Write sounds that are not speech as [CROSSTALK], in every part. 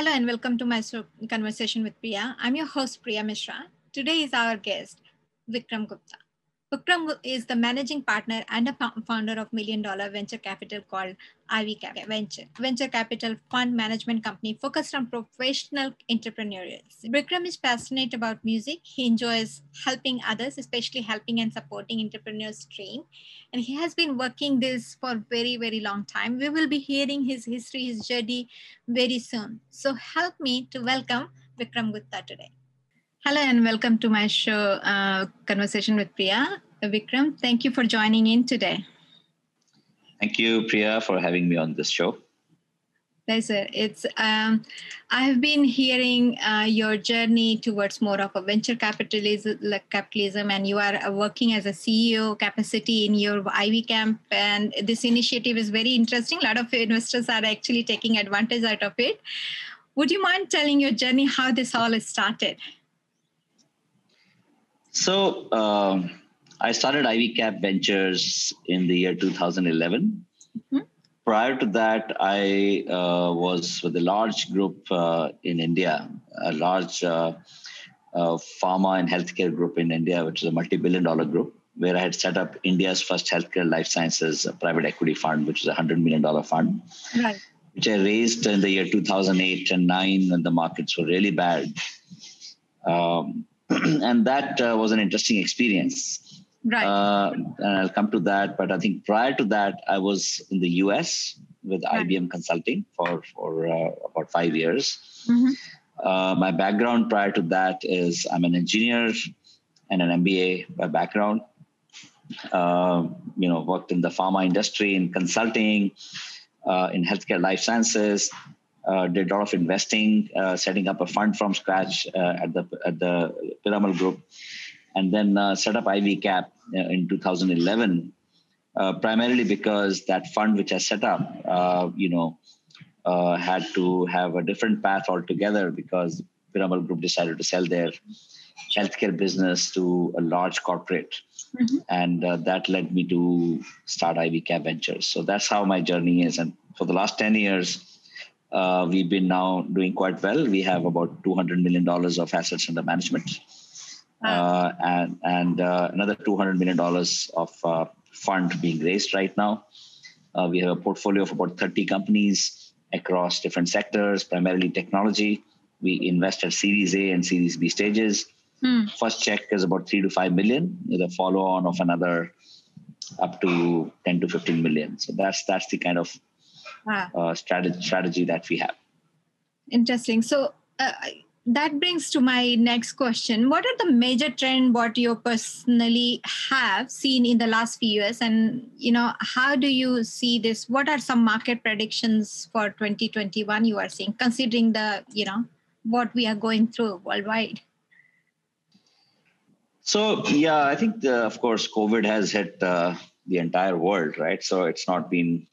Hello and welcome to my conversation with Priya. I'm your host, Priya Mishra. Today is our guest, Vikram Gupta. Vikram is the managing partner and a founder of million dollar venture capital called Ivy Venture, venture capital fund management company focused on professional entrepreneurs. Vikram is passionate about music. He enjoys helping others, especially helping and supporting entrepreneurs dream. And he has been working this for very, very long time. We will be hearing his history, his journey very soon. So help me to welcome Vikram Gupta today. Hello and welcome to my show, uh, Conversation with Priya. Vikram, thank you for joining in today. Thank you, Priya, for having me on this show. Pleasure. It's um, I have been hearing uh, your journey towards more of a venture capitalism, like capitalism, and you are uh, working as a CEO capacity in your Ivy Camp, and this initiative is very interesting. A lot of investors are actually taking advantage out of it. Would you mind telling your journey how this all started? So um, I started Ivy Cap Ventures in the year 2011. Mm-hmm. Prior to that, I uh, was with a large group uh, in India, a large uh, uh pharma and healthcare group in India, which is a multi-billion dollar group, where I had set up India's first healthcare life sciences private equity fund, which is a $100 million fund. Right. Which I raised in the year 2008 and 9 when the markets were really bad. Um, [CLEARS THROAT] and that uh, was an interesting experience. Right. Uh, and I'll come to that. But I think prior to that, I was in the US with right. IBM Consulting for, for uh, about five years. Mm-hmm. Uh, my background prior to that is I'm an engineer and an MBA by background. Uh, you know, worked in the pharma industry, in consulting, uh, in healthcare life sciences, uh, did a lot of investing, uh, setting up a fund from scratch uh, at the at the Piramal Group, and then uh, set up Ivy Cap uh, in 2011. Uh, primarily because that fund which I set up, you know, had to have a different path altogether because Piramal Group decided to sell their healthcare business to a large corporate. Mm-hmm. And that led me to start Ivy Cap Ventures. So that's how my journey is. And for the last 10 years, uh, we've been now doing quite well. We have about $200 million of assets under management. Uh, and and uh, another $200 million of uh, fund being raised right now. Uh, we have a portfolio of about 30 companies across different sectors, primarily technology. We invest at Series A and Series B stages. Hmm. First check is about three to five million, with a follow on of another up to 10 to 15 million. So that's that's the kind of ah. uh, strategy, strategy that we have. Interesting. So uh, that brings to my next question. What are the major trends what you personally have seen in the last few years, and you know how do you see this? What are some market predictions for 2021 you are seeing, considering the you know what we are going through worldwide? So yeah, I think the, of course COVID has hit uh, the entire world, right? So it's not been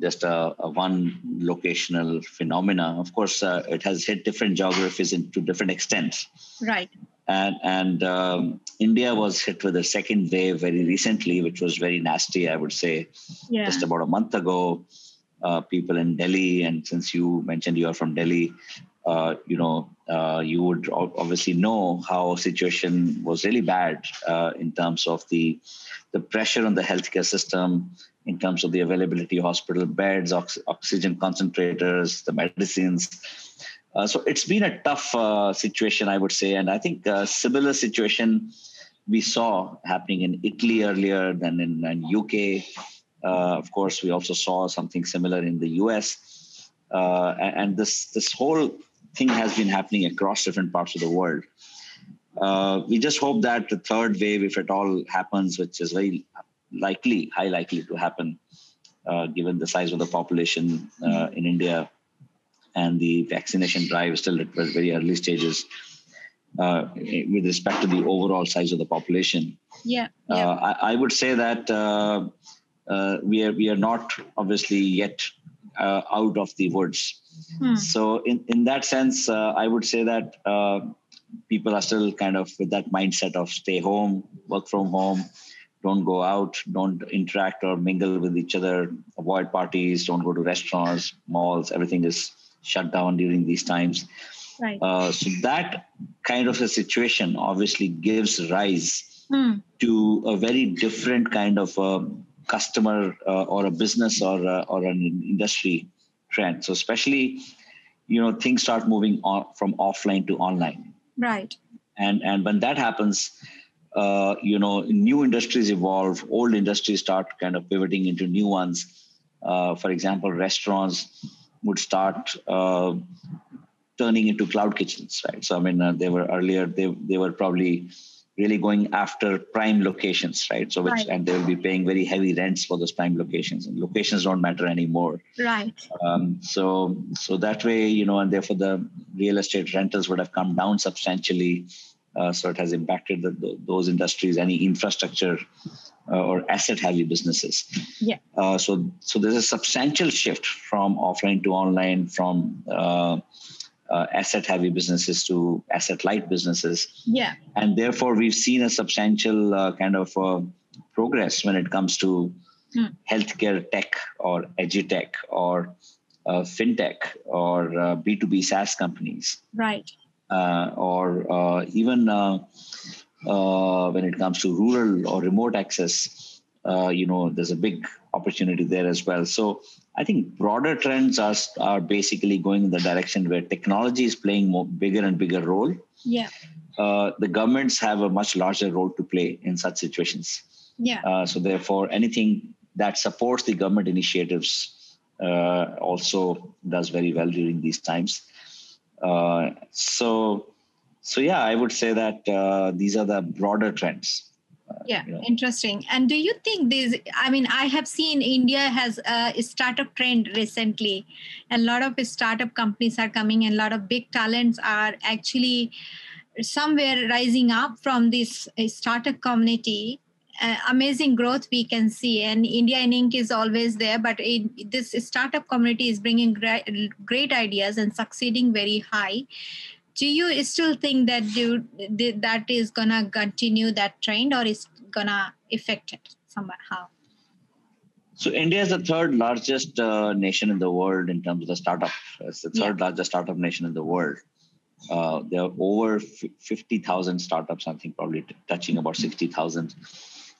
just a, a one locational phenomena. Of course, uh, it has hit different geographies in, to different extents. Right. And and um, India was hit with a second wave very recently, which was very nasty. I would say, yeah. just about a month ago. Uh, people in Delhi, and since you mentioned you are from Delhi, uh, you know, uh, you would obviously know how situation was really bad uh, in terms of the the pressure on the healthcare system, in terms of the availability of hospital beds, ox- oxygen concentrators, the medicines. Uh, so it's been a tough uh, situation, I would say, and I think a similar situation we saw happening in Italy earlier than in, in UK. Uh, of course, we also saw something similar in the US, uh, and this this whole thing has been happening across different parts of the world. Uh, we just hope that the third wave, if it all happens, which is very likely, high likely to happen, uh, given the size of the population uh, in India and the vaccination drive still at very early stages uh, with respect to the overall size of the population. Yeah, yeah. Uh, I, I, would say that uh, uh, we are we are not obviously yet out of the woods. Hmm. So in in that sense, I would say that people are still kind of with that mindset of stay home, work from home, don't go out, don't interact or mingle with each other, avoid parties, don't go to restaurants, malls, everything is shut down during these times. Right. Uh, so that kind of a situation obviously gives rise Hmm. to a very different kind of a customer uh, or a business or uh, or an industry trend. So especially, you know, things start moving on from offline to online, Right. and and when that happens. Uh, you know, new industries evolve, old industries start kind of pivoting into new ones. Uh, for example, restaurants would start uh, turning into cloud kitchens, right? So I mean, uh, they were earlier they they were probably really going after prime locations, right? So which Right. and they will be paying very heavy rents for those prime locations, and locations don't matter anymore. Right. Um, so so that way, you know, and therefore the real estate rentals would have come down substantially. Uh, so it has impacted the, the, those industries, any infrastructure uh, or asset-heavy businesses. Yeah. Uh, so so there's a substantial shift from offline to online, from uh, uh, asset-heavy businesses to asset-light businesses Yeah. and therefore we've seen a substantial uh, kind of uh, progress when it comes to Hmm. healthcare tech or edutech or uh, fintech or uh, b2b saas companies Right. Uh, or uh, even uh, uh, when it comes to rural or remote access uh, you know there's a big opportunity there as well so i think broader trends are are basically going in the direction where technology is playing more bigger and bigger role Yeah. uh, the governments have a much larger role to play in such situations. Yeah. Uh, so, therefore, anything that supports the government initiatives uh, also does very well during these times. Uh, so, so yeah, I would say that uh, these are the broader trends. Uh, yeah you know. interesting and do you think these i mean i have seen india has a startup trend recently a lot of startup companies are coming and a lot of big talents are actually somewhere rising up from this uh, startup community uh, amazing growth we can see and india in inc is always there but it, this startup community is bringing great, great ideas and succeeding very high do you still think that you, that is gonna continue that trend or is gonna affect it somehow So India is the third largest uh, nation in the world in terms of the startup. It's the third largest startup nation in the world. Uh, there are over 50,000 startups, I think probably t- touching about 60,000.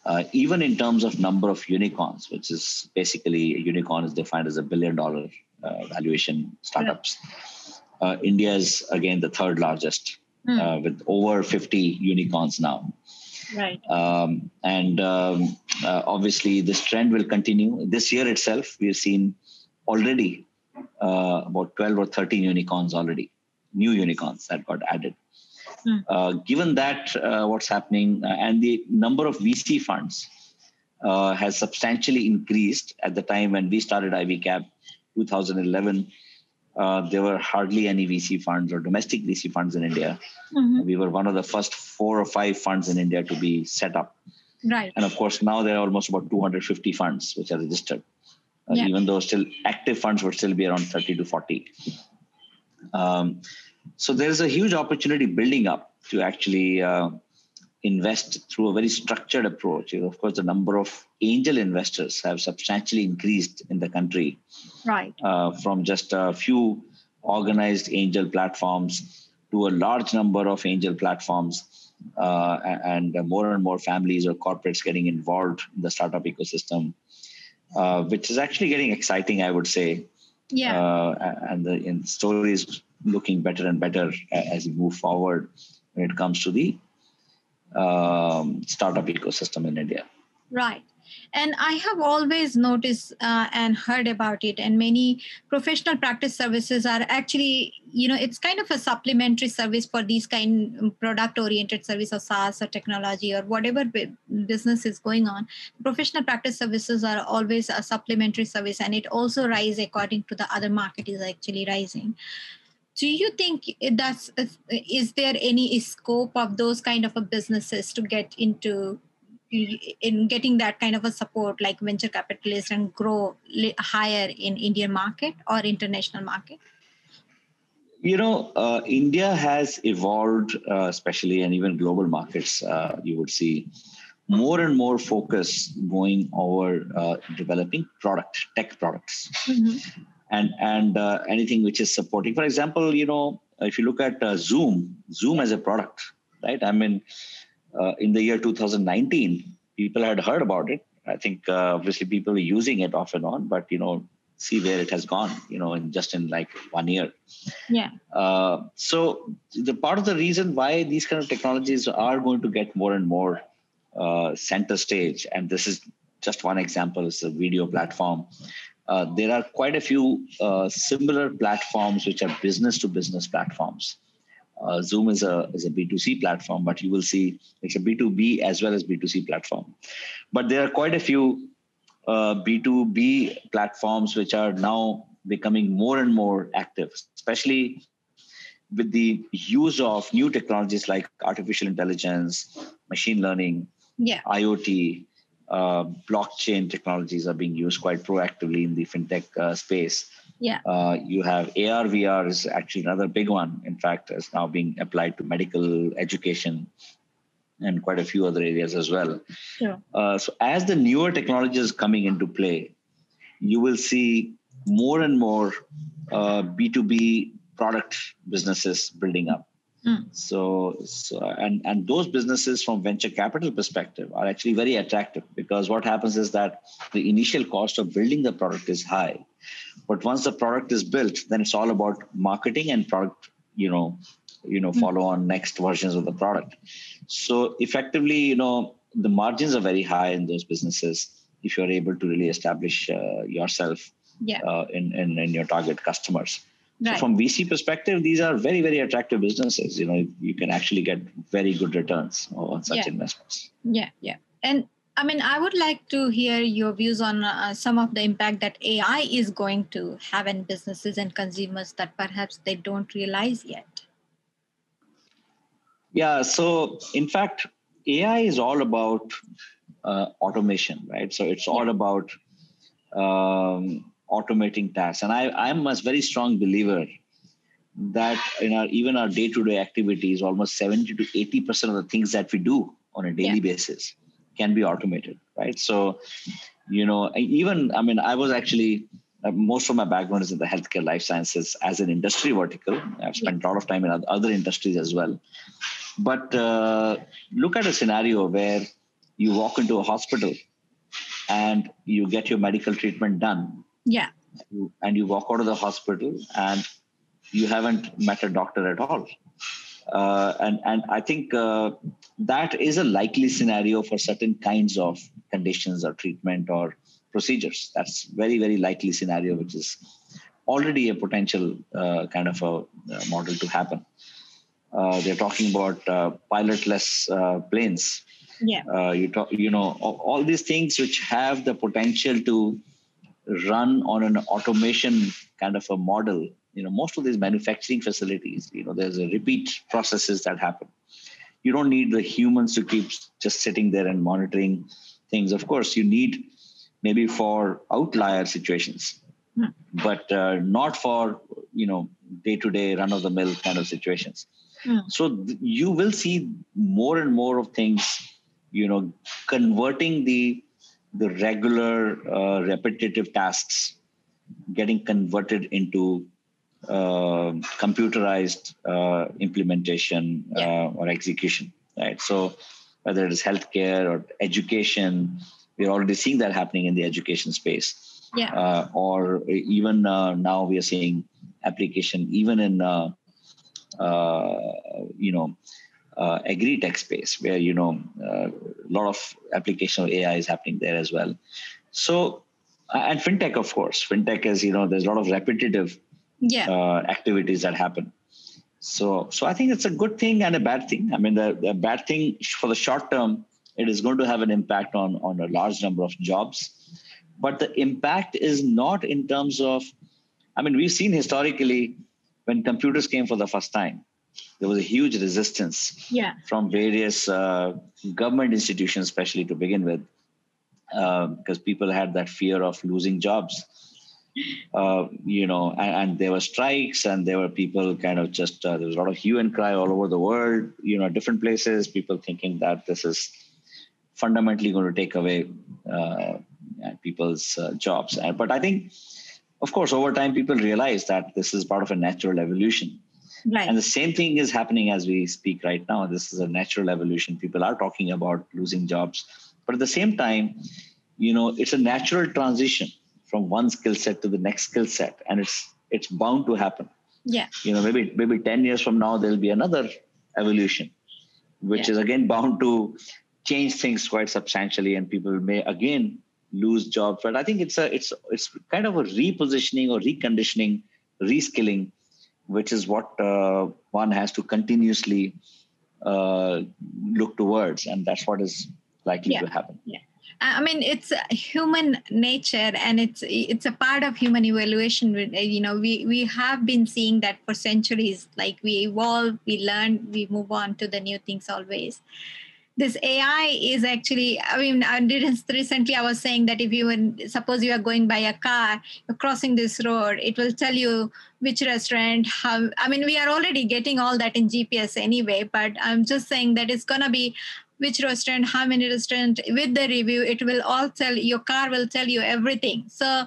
Uh, even in terms of number of unicorns, which is basically a unicorn is defined as a billion dollar uh, valuation startups. Uh, India is again the third largest uh, with over 50 unicorns now. right Um, and um, uh, obviously, this trend will continue. This year itself, we've seen already uh, about 12 or 13 unicorns already, new unicorns that got added. Hmm. Uh, given that, uh, what's happening, uh, and the number of VC funds uh, has substantially increased at the time when we started Ivy Cap 2011. Uh, there were hardly any VC funds or domestic VC funds in India. Mhm. We were one of the first four or five funds in India to be set up. right And of course, now there are almost about 250 funds which are registered, uh, Yeah. even though still active funds would still be around 30 to 40. Um, so there's a huge opportunity building up to actually uh, invest through a very structured approach. You know, Of course, the number of angel investors have substantially increased in the country right uh, from just a few organized angel platforms to a large number of angel platforms uh, and more and more families or corporates getting involved in the startup ecosystem, uh, which is actually getting exciting, I would say. yeah Uh, and the and story is looking better and better as we move forward when it comes to the um, startup ecosystem in India. Right. And I have always noticed uh, and heard about it, and many professional practice services are actually, you know, it's kind of a supplementary service for these kind product oriented service or SaaS or technology or whatever bu- business is going on. Professional practice services are always a supplementary service, and it also rise according to the other market is actually rising. Do you think that's is there any scope of those kind of a businesses to get into in getting that kind of a support like venture capitalists and grow higher in indian market or international market You know, uh, India has evolved, uh, especially and even global markets, uh, you would see more and more focus going over uh, developing product, tech products. And and uh, anything which is supporting. For example, you know, if you look at uh, Zoom, Zoom as a product, right? I mean, uh, in the year 2019, people had heard about it. I think uh, obviously people were using it off and on, but you know, see where it has gone. You know, in just in like one year. Yeah. Uh, so the part of the reason why these kind of technologies are going to get more and more uh, center stage, and this is just one example, is a video platform. Uh, there are quite a few uh, similar platforms which are business to business platforms. Uh, Zoom is a is a B2C platform, but you will see it's a B2B as well as B2C platform. But there are quite a few uh, B2B platforms which are now becoming more and more active, especially with the use of new technologies like artificial intelligence, machine learning, yeah. IoT, uh, blockchain technologies are being used quite proactively in the fintech uh, space. Yeah. Uh, you have AR, VR is actually another big one. In fact, is now being applied to medical education and quite a few other areas as well. Sure. Uh, so as the newer technologies coming into play, you will see more and more uh, B2B product businesses building up. Mm. So, so and and those businesses from venture capital perspective are actually very attractive because what happens is that the initial cost of building the product is high, but once the product is built, then it's all about marketing and product, you know, you know, Mm. follow on next versions of the product. So effectively, you know, the margins are very high in those businesses if you're able to really establish uh, yourself Yeah. uh, in, in in your target customers. Right. So from VC perspective, these are very, very attractive businesses. You know, you can actually get very good returns on such Yeah. investments. Yeah, yeah. And I mean, I would like to hear your views on uh, some of the impact that AI is going to have in businesses and consumers that perhaps they don't realize yet. Yeah. So in fact, AI is all about uh, automation, right? So it's all about um, automating tasks. And I, I'm a very strong believer that in our even our day-to-day activities, almost 70 to 80 percent of the things that we do on a daily basis can be automated, right? So, you know, even I mean, I was actually uh, most of my background is in the healthcare life sciences as an industry vertical. I've spent a lot of time in other industries as well. But uh, look at a scenario where you walk into a hospital and you get your medical treatment done Yeah, you- and you walk out of the hospital and you haven't met a doctor at all. Uh, and and I think uh, that is a likely scenario for certain kinds of conditions or treatment or procedures. That's very very likely scenario, which is already a potential uh, kind of a uh, model to happen. Uh, they're talking about uh, pilotless uh, planes yeah, uh, you talk, you know, all, all these things which have the potential to run on an automation kind of a model. You know, most of these manufacturing facilities, you know, there's a repeat processes that happen. You don't need the humans to keep just sitting there and monitoring things. Of course, you need maybe for outlier situations, Hmm. but uh, not for you know day-to-day run-of-the-mill kind of situations. Hmm. So th- you will see more and more of things you know converting the the regular uh, repetitive tasks getting converted into uh, computerized uh, implementation Yeah. uh, or execution right? So whether it is healthcare or education we're already seeing that happening in the education space. Yeah, uh, or even uh, now we are seeing application even in you know uh, agri-tech space where you know a lot of application of AI is happening there as well. So uh, and fintech, of course, fintech is you know there's a lot of repetitive yeah, uh, activities that happen. So so I think it's a good thing and a bad thing. I mean the, the bad thing for the short term, it is going to have an impact on on a large number of jobs, but the impact is not in terms of. I mean we've seen historically when computers came for the first time, there was a huge resistance yeah, from various uh, government institutions, especially to begin with, uh, because people had that fear of losing jobs. Uh, you know, and, and there were strikes, and there were people kind of just uh, there was a lot of hue and cry all over the world. You know, different places, people thinking that this is fundamentally going to take away uh, people's uh, jobs. And, but I think of course, over time, people realize that this is part of a natural evolution. Right. And the same thing is happening as we speak right now. This is a natural evolution. People are talking about losing jobs. But at the same time, you know, it's a natural transition from one skill set to the next skill set. And it's it's bound to happen. Yeah. You know, maybe maybe 10 years from now there'll be another evolution, which yeah. is again bound to change things quite substantially and people may again lose jobs but i think it's a it's it's kind of a repositioning or reconditioning reskilling which is what uh, one has to continuously uh, look towards and that's what is likely yeah. to happen yeah I mean, it's human nature, and it's it's a part of human evaluation. You know, we we have been seeing that for centuries. Like we evolve, we learn, we move on to the new things always this AI is actually, I mean, I did recently I was saying that if you would, suppose you are going by a car, you're crossing this road, it will tell you which restaurant, how, I mean, we are already getting all that in GPS anyway, but I'm just saying that it's going to be which restaurant, how many restaurant with the review, it will all tell, your car will tell you everything. So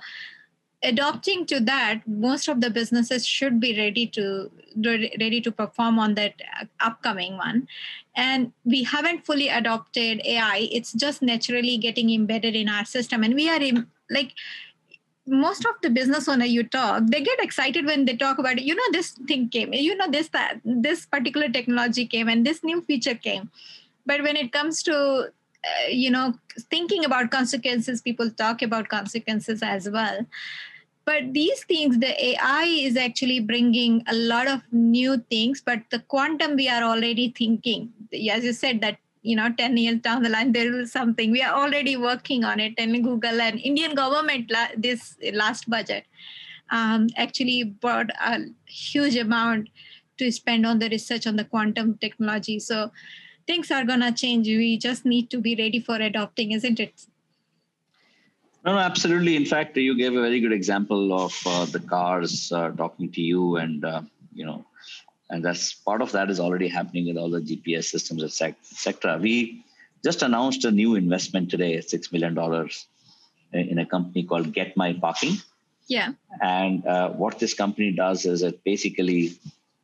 adopting to that most of the businesses should be ready to ready to perform on that upcoming one. And we haven't fully adopted ai it's just naturally getting embedded in our system. And we are in, like most of the business owner you talk they get excited when they talk about you know this thing came you know this that this particular technology came and this new feature came. But when it comes to uh, you know thinking about consequences people talk about consequences as well but these things the ai is actually bringing a lot of new things but the quantum we are already thinking as you said that you know 10 years down the line there is something we are already working on it and google and indian government this last budget um, actually brought a huge amount to spend on the research on the quantum technology so things are going to change. We just need to be ready for adopting, isn't it? No, no, absolutely. In fact, you gave a very good example of uh, the cars uh, talking to you, and uh, you know, and that's part of that is already happening with all the GPS systems, etc. We just announced a new investment today, six million dollars, in a company called Get My Parking. Yeah. And uh, what this company does is it basically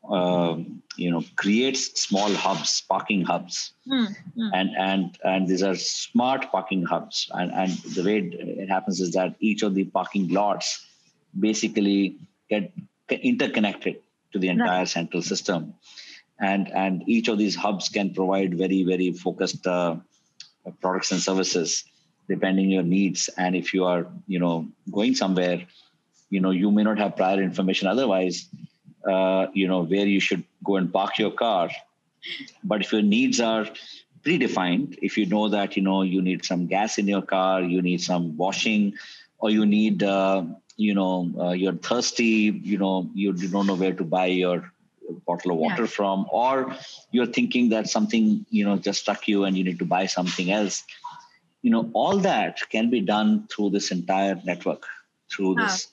um, you know creates small hubs parking hubs mm, mm. and and and these are smart parking hubs and and the way it happens is that each of the parking lots basically get, get interconnected to the entire right. central system and and each of these hubs can provide very very focused uh, products and services depending your needs and if you are you know going somewhere you know you may not have prior information otherwise uh, you know where you should go and park your car. But if your needs are predefined if you know that you know you need some gas in your car you need some washing or you need uh, you know uh, you're thirsty you know you, don't know where to buy your bottle of water yeah. from or you're thinking that something you know just struck you and you need to buy something else you know all that can be done through this entire network through this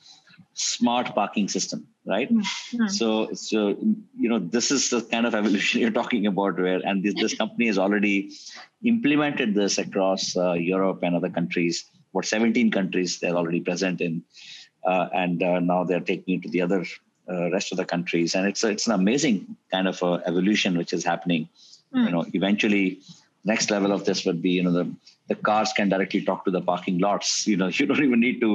smart parking system right? Mm-hmm. so so you know this is the kind of [LAUGHS] evolution you're talking about where and this, this company has already implemented this across uh, europe and other countries. What 17 countries they're already present in uh, and uh, now they're taking it to the other uh, rest of the countries. And it's it's an amazing kind of evolution which is happening. Mm. you know eventually next level of this would be you know the the cars can directly talk to the parking lots. You know [LAUGHS] you don't even need to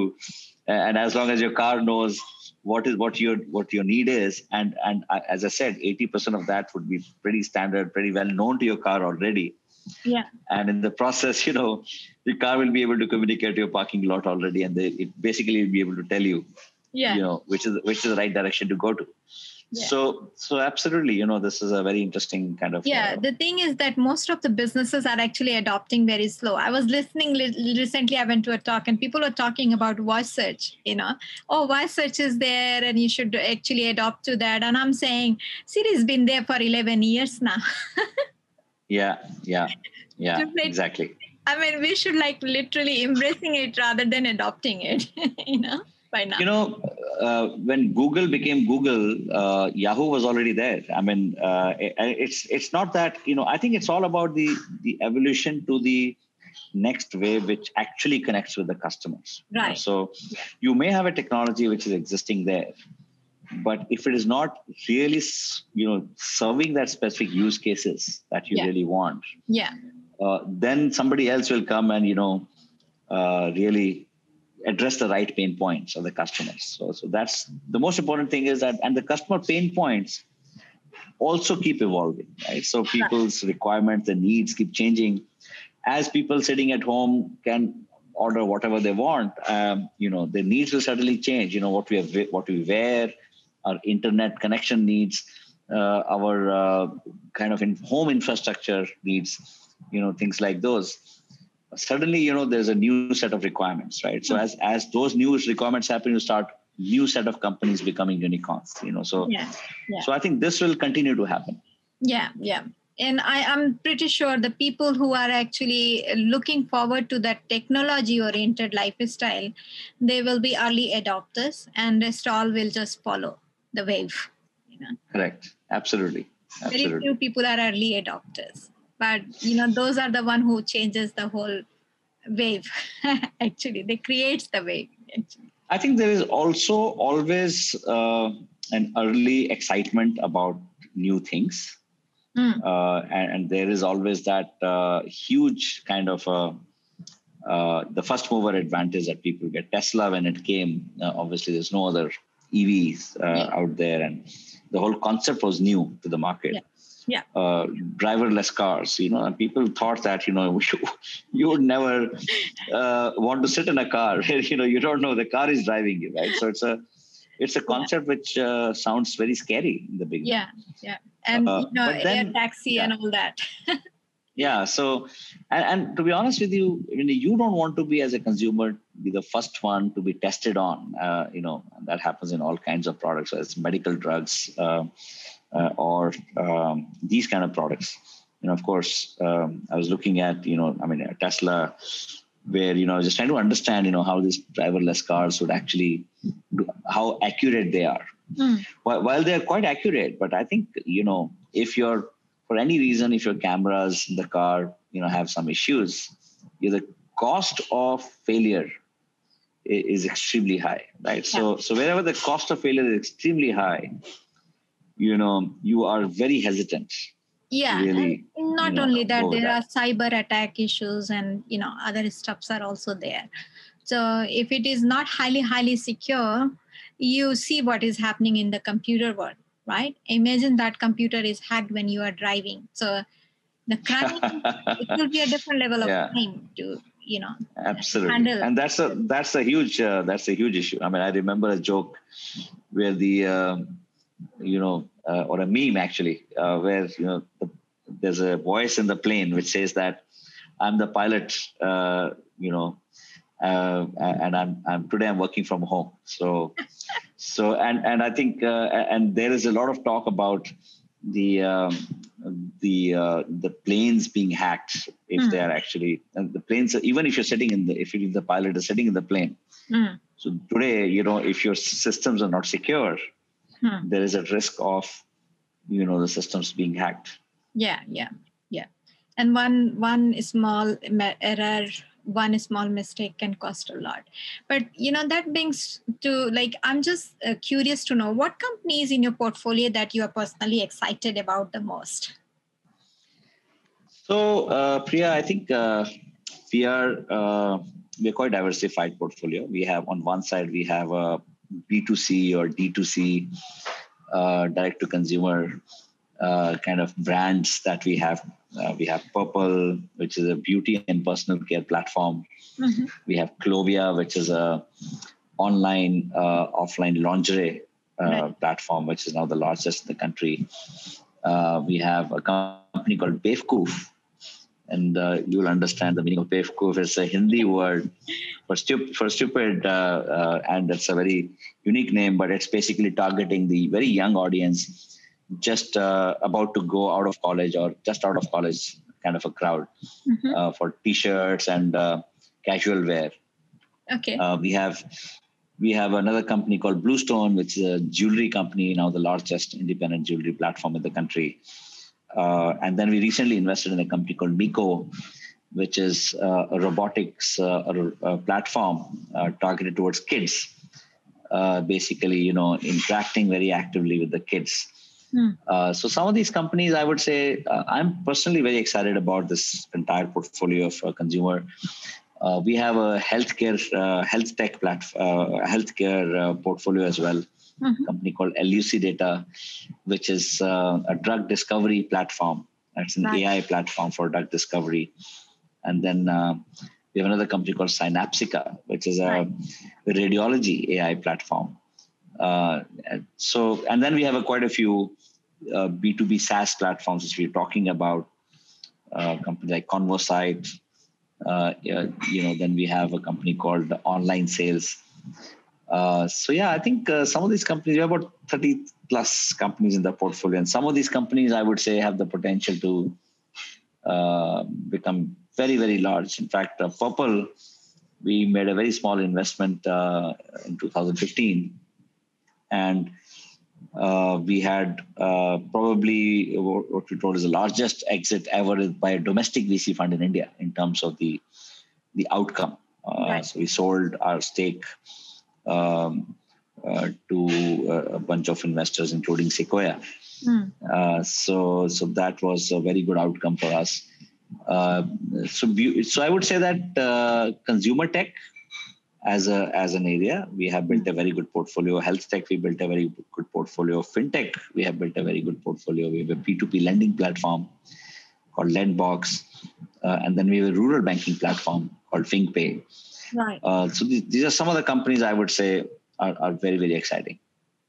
and as long as your car knows what is what your what your need is. And and as i said 80% of that would be pretty standard pretty well known to your car already. Yeah. And in the process you know your car will be able to communicate to your parking lot already and they it basically will be able to tell you yeah. you know which is which is the right direction to go to so so absolutely you know this is a very interesting kind of yeah uh, the thing is that most of the businesses are actually adopting very slow. I was listening recently i went to a talk and people were talking about voice search you know. Oh voice search is there and you should actually adopt to that. And i'm saying siri's been there for 11 years now. [LAUGHS] Yeah yeah yeah exactly. I mean we should like literally embracing it rather than adopting it [LAUGHS] you know by now. You know, uh, when Google became Google, uh, Yahoo was already there. I mean, uh, it, it's it's not that you know. I think it's all about the the evolution to the next wave which actually connects with the customers. Right. So you may have a technology which is existing there, but if it is not really, you know, serving that specific use cases that you Yeah. really want, Yeah. uh, then somebody else will come and you know uh, really address the right pain points of the customers. So, so that's the most important thing is that, and the customer pain points also keep evolving, right? So people's requirements, the needs keep changing. As people sitting at home can order whatever they want, um, you know, their needs will certainly change. You know what we have, what we wear, our internet connection needs, uh, our uh, kind of in home infrastructure needs, you know, things like those. Suddenly, you know, there's a new set of requirements, right? So hmm. as as those new requirements happen, you start new set of companies becoming unicorns. You know, so Yeah. Yeah. so I think this will continue to happen. Yeah, yeah. And I I'm pretty sure the people who are actually looking forward to that technology oriented lifestyle, they will be early adopters and rest all will just follow the wave. You know, Correct. Absolutely. very few people are early adopters, but you know, those are the one who changes the whole wave. [LAUGHS] actually, they create the wave. Actually. I think there is also always uh, an early excitement about new things. Mm. Uh, and, and there is always that uh, huge kind of uh, uh, the first mover advantage that people get. Tesla, when it came, uh, obviously there's no other EVs uh, Yeah. out there, and the whole concept was new to the market. Yeah. Yeah. Uh, driverless cars, you know, and people thought that you know [LAUGHS] you, you would never uh, want to sit in a car [LAUGHS] you know you don't know the car is driving you, right? So it's a it's a concept which uh, sounds very scary in the beginning. Yeah, yeah. And Uh, you know, but then- air taxi and all that. [LAUGHS] yeah so and, and to be honest with you I mean, you don't want to be as a consumer be the first one to be tested on uh, you know that happens in all kinds of products as medical drugs uh, or um, these kind of products. You know of course um, i was looking at you know i mean tesla where you know just trying to understand you know how these driverless cars would actually do, how accurate they are. Mm. while, while they're quite accurate but i think you know if you're for any reason if your cameras in the car you know have some issues you the cost of failure is extremely high right? So so wherever the cost of failure is extremely high you know you are very hesitant yeah really, not you know, only that there that. are cyber attack issues and you know other stuffs are also there so if it is not highly highly secure you see what is happening in the computer world right imagine that computer is hacked when you are driving so the crime [LAUGHS] it will be a different level of Yeah. crime to you know absolutely handle. and that's a that's a huge uh, that's a huge issue i mean i remember a joke where the um, you know uh, or a meme actually uh, where you know the, there's a voice in the plane which says that i'm the pilot uh, you know uh, and I'm, I'm today i'm working from home so [LAUGHS] so and and i think uh, and there is a lot of talk about the um, the uh, the planes being hacked if Hmm. they are actually and the planes even if you're sitting in the if you the pilot is sitting in the plane Mm. so today you know if your systems are not secure Hmm. there is a risk of you know the systems being hacked. Yeah yeah yeah. And one one small error one small mistake can cost a lot. But you know that brings to like i'm just uh, curious to know what companies in your portfolio that you are personally excited about the most? So uh, priya i think uh, we are uh, we're quite diversified portfolio. We have on one side we have a b2c or d2c uh, direct to consumer uh, kind of brands that we have. Uh, we have Purplle, which is a beauty and personal care platform. Mhm. We have Clovia, which is a online uh, offline lingerie uh, Right. platform, which is now the largest in the country. Uh, we have a company called Bewakoof, and uh, you'll understand the meaning of Bewakoof. It's a Hindi word for, stup- for stupid, uh, uh, and it's a very unique name, but it's basically targeting the very young audience just uh, about to go out of college or just out of college kind of a crowd Mhm. uh, for t-shirts and uh, casual wear. okay Uh, we have we have another company called Bluestone, which is a jewelry company now the largest independent jewelry platform in the country. Uh, and then we recently invested in a company called Miko, which is uh, a robotics uh, a, platform uh, targeted towards kids. Uh, basically, you know, interacting very actively with the kids. Uh, so some of these companies, I would say, uh, I'm personally very excited about this entire portfolio of consumer. we have a healthcare, health tech platform, healthcare portfolio as well. Mm-hmm. company called Elucidata, which is a drug discovery platform. It's an right. AI platform for drug discovery. And then uh, we have another company called Synapsica, which is a right. radiology AI platform. Uh, so, and then we have a, quite a few uh, B2B SaaS platforms which we're talking about, uh, companies like Convosight. Uh, you know, then we have a company called Online Sales. Uh, so yeah, I think uh, some of these companies, we have about 30 plus companies in the portfolio, and some of these companies, I would say, have the potential to uh, become very, very large. In fact, uh, Purplle, we made a very small investment uh, in 2015, and uh, we had uh, probably what we told is the largest exit ever by a domestic VC fund in India in terms of the the outcome. Uh, right. So we sold our stake um, uh, to a bunch of investors, including Sequoia. Mm. so so that was a very good outcome for us. Uh, so, so I would say that uh, consumer tech as a as an area, we have built a very good portfolio. Health tech, we built a very good portfolio. FinTech, we have built a very good portfolio. We have a P2P lending platform called Lendbox, uh, and then we have a rural banking platform called Fingpay. Right. Uh, so these, these are some of the companies I would say are, are very very exciting.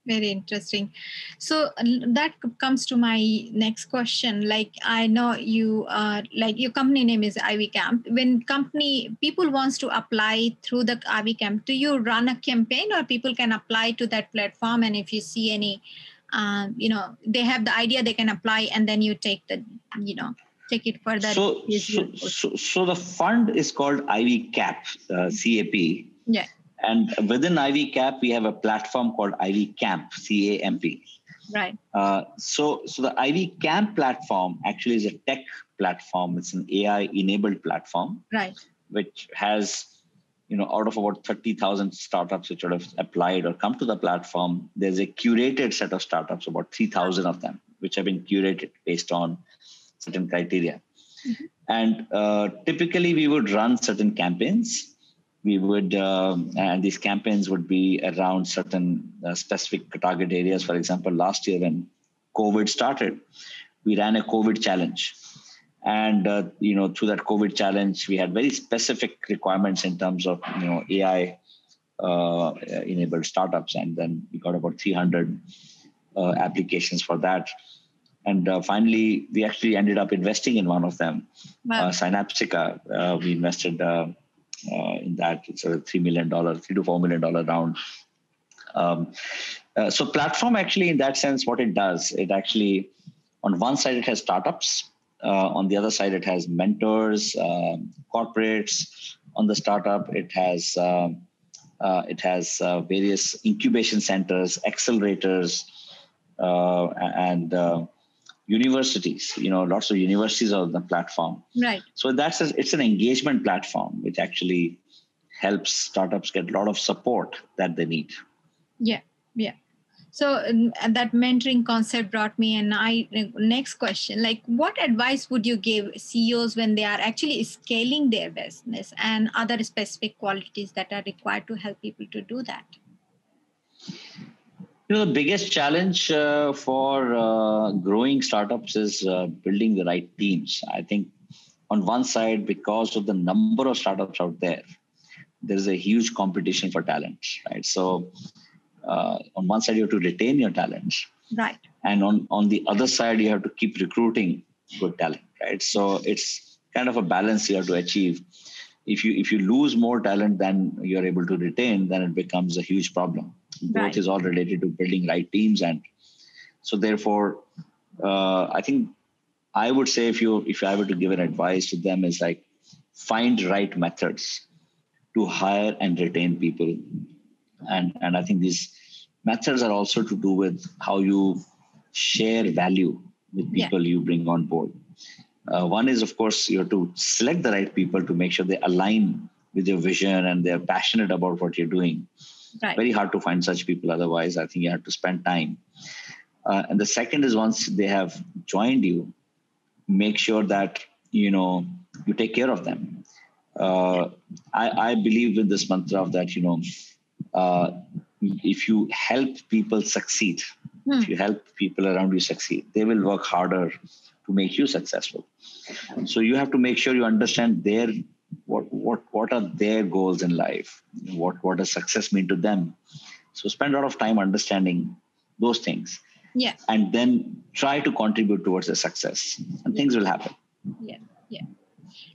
Very interesting. So that comes to my next question. Like i know you are like your company name is ivy camp. When company people wants to apply through the ivy camp do you run a campaign or people can apply to that platform? And if you see any uh, you know they have the idea they can apply and then you take the you know take it further so so, so, so the fund is called ivy cap uh, cap yeah and within Ivy Cap, we have a platform called Ivy Camp, C A M P. Right. Uh, so, so the Ivy Camp platform actually is a tech platform. It's an AI-enabled platform. Right. Which has, you know, out of about thirty thousand startups which would have applied or come to the platform, there's a curated set of startups, about three thousand of them, which have been curated based on certain criteria. Mm-hmm. And uh, typically, we would run certain campaigns. We would um, and these campaigns would be around certain uh, specific target areas. For example last year when covid started we ran a covid challenge. And uh, you know through that covid challenge we had very specific requirements in terms of you know ai uh, enabled startups. And then we got about 300 uh, applications for that and uh, finally we actually ended up investing in one of them wow. Uh, synapsica we invested uh, in that. It's a three million dollar, three to four million dollar round. Um, uh, so platform actually, in that sense, what it does, it actually, on one side, it has startups. Uh, on the other side, it has mentors, um, corporates. On the startup, it has um, uh, it has uh, various incubation centers, accelerators, uh, and universities you know lots of universities are on the platform. Right. So that's a, it's an engagement platform which actually helps startups get a lot of support that they need. Yeah yeah. So that mentoring concept brought me and i next question like what advice would you give ceos when they are actually scaling their business and other specific qualities that are required to help people to do that you know, the biggest challenge uh, for uh, growing startups is uh, building the right teams. I think on one side, because of the number of startups out there, there is a huge competition for talent, right? So uh, on one side, you have to retain your talent, right? And on on the other side, you have to keep recruiting good talent, right? So it's kind of a balance you have to achieve. If you if you lose more talent than you're able to retain, then it becomes a huge problem both right. is all related to building right teams and so therefore uh, i think i would say if you if i were to give an advice to them is like find right methods to hire and retain people and and i think these methods are also to do with how you share value with people yeah. you bring on board Uh, one is, of course, you have to select the right people to make sure they align with your vision and they're passionate about what you're doing. Right. Very hard to find such people. Otherwise, I think you have to spend time. Uh, and the second is once they have joined you, make sure that you know you take care of them. Uh, I, I, believe in this mantra of that you know uh, if you help people succeed, hmm. if you help people around you succeed, they will work harder to make you successful. So you have to make sure you understand their what what what are their goals in life, what what does success mean to them. So spend a lot of time understanding those things. Yeah. And then try to contribute towards the success, and yeah. things will happen. Yeah. Yeah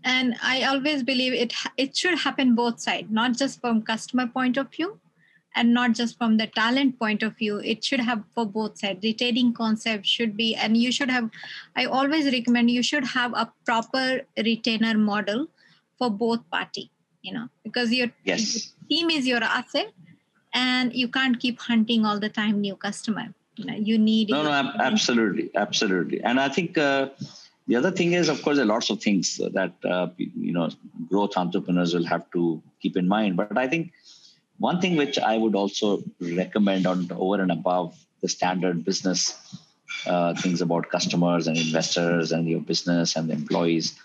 and i always believe it it should happen both sides not just from customer point of view and not just from the talent point of view it should have for both sides retaining concept should be and you should have i always recommend you should have a proper retainer model for both party you know because your yes. team is your asset and you can't keep hunting all the time new customer. You know you need no no absolutely absolutely. And i think uh, the other thing is of course there are lots of things that uh, you know growth entrepreneurs will have to keep in mind. But i think one thing which I would also recommend on over and above the standard business uh, things about customers and investors and your business and the employees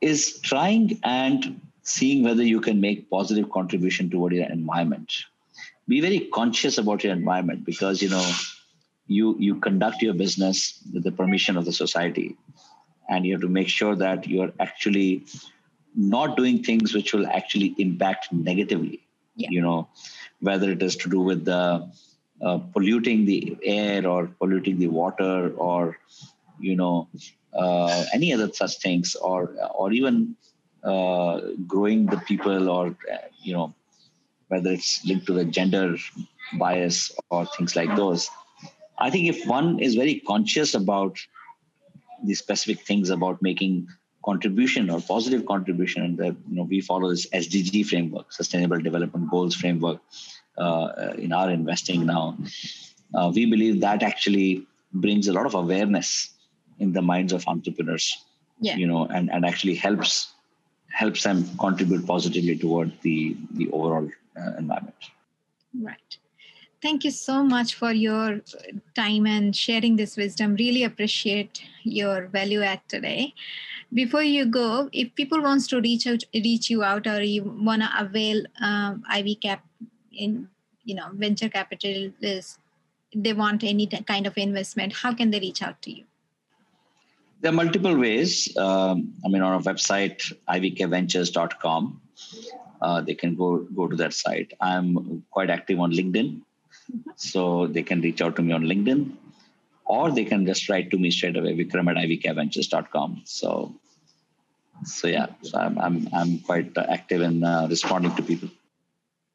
is trying and seeing whether you can make positive contribution toward your environment. Be very conscious about your environment because you know you you conduct your business with the permission of the society, and you have to make sure that you're actually not doing things which will actually impact negatively yeah. you know whether it is to do with the uh, polluting the air or polluting the water or you know uh, any other such things or or even uh, growing the people or uh, you know whether it's linked to the gender bias or things like those. I think if one is very conscious about the specific things about making contribution or positive contribution and that you know we follow this sdg framework sustainable development goals framework uh, in our investing now uh, we believe that actually brings a lot of awareness in the minds of entrepreneurs yeah. you know and, and actually helps helps them contribute positively toward the the overall uh, environment. Right. Thank you so much for your time and sharing this wisdom. Really appreciate your value add today. Before you go if people wants to reach out reach you out or you want to avail um, Ivy Cap in you know venture capital is they want any kind of investment how can they reach out to you there are multiple ways um, i mean on our website ivycapventures.com uh, they can go go to that site i'm quite active on linkedin so they can reach out to me on linkedin or they can just write to me straight away, vikram at ivycapventures.com. So, so yeah, so I'm, I'm, I'm quite active in uh, responding to people.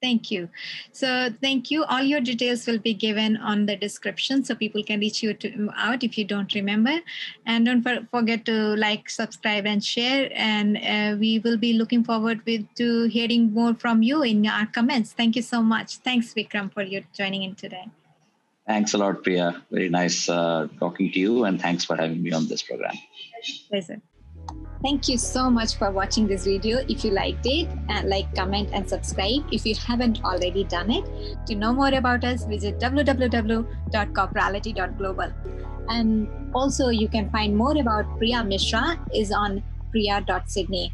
Thank you. So thank you. All your details will be given on the description so people can reach you to, out if you don't remember. And don't for, forget to like, subscribe, and share. And uh, we will be looking forward with to hearing more from you in our comments. Thank you so much. Thanks, Vikram, for your joining in today. Thanks a lot, Priya. Very nice uh, talking to you, and thanks for having me on this program. Pleasure. Thank you so much for watching this video. If you liked it, uh, like, comment, and subscribe if you haven't already done it. To know more about us, visit www.corporality.global. And also, you can find more about Priya Mishra is on priya.sydney.